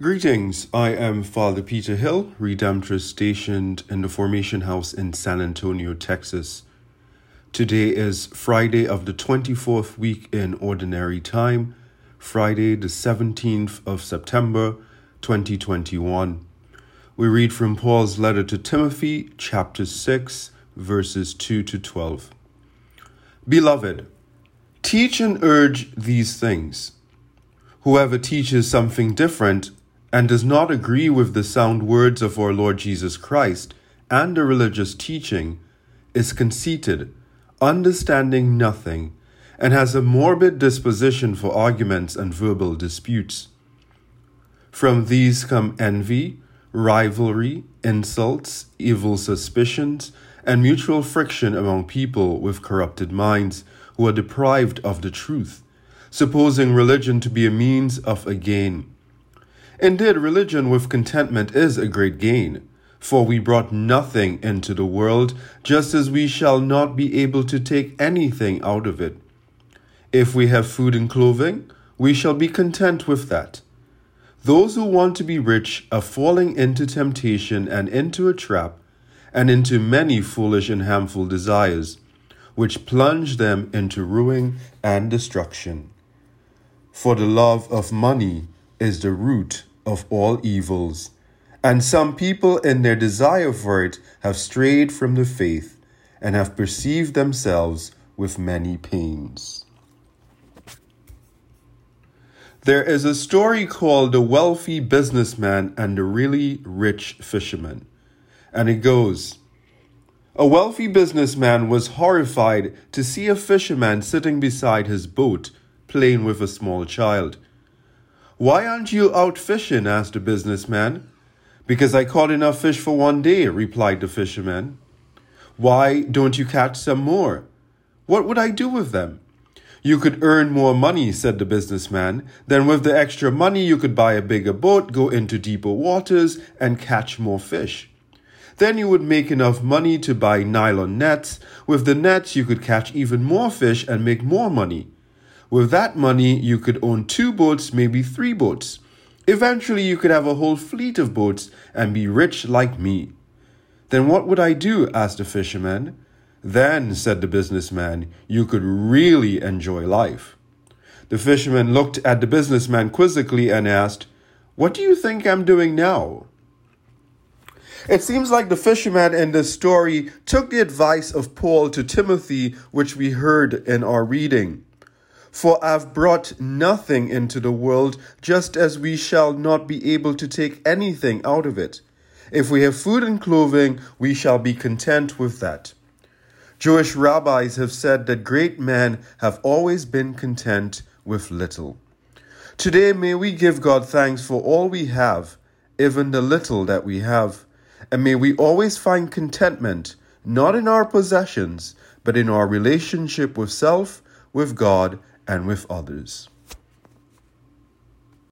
Greetings, I am Father Peter Hill, Redemptorist stationed in the Formation House in San Antonio, Texas. Today is Friday of the 24th week in Ordinary Time, Friday the 17th of September 2021. We read from Paul's letter to Timothy, chapter 6, verses 2 to 12. Beloved, teach and urge these things. Whoever teaches something different and does not agree with the sound words of our Lord Jesus Christ and the religious teaching is conceited, understanding nothing, and has a morbid disposition for arguments and verbal disputes. From these come envy, rivalry, insults, evil suspicions, and mutual friction among people with corrupted minds who are deprived of the truth, supposing religion to be a means of a gain. Indeed, religion with contentment is a great gain, for we brought nothing into the world, just as we shall not be able to take anything out of it. If we have food and clothing, we shall be content with that. Those who want to be rich are falling into temptation and into a trap, and into many foolish and harmful desires, which plunge them into ruin and destruction. For the love of money is the root of all evils. And some people, in their desire for it, have strayed from the faith and have perceived themselves with many pains. There is a story called The Wealthy Businessman and the Really Rich Fisherman. And it goes A wealthy businessman was horrified to see a fisherman sitting beside his boat playing with a small child. Why aren't you out fishing? asked the businessman. Because I caught enough fish for one day, replied the fisherman. Why don't you catch some more? What would I do with them? You could earn more money, said the businessman. Then, with the extra money, you could buy a bigger boat, go into deeper waters, and catch more fish. Then you would make enough money to buy nylon nets. With the nets, you could catch even more fish and make more money. With that money, you could own two boats, maybe three boats. Eventually, you could have a whole fleet of boats and be rich like me. Then what would I do? asked the fisherman. Then, said the businessman, you could really enjoy life. The fisherman looked at the businessman quizzically and asked, What do you think I'm doing now? It seems like the fisherman in this story took the advice of Paul to Timothy, which we heard in our reading. For I've brought nothing into the world, just as we shall not be able to take anything out of it. If we have food and clothing, we shall be content with that. Jewish rabbis have said that great men have always been content with little. Today, may we give God thanks for all we have, even the little that we have, and may we always find contentment, not in our possessions, but in our relationship with self, with God, and with others.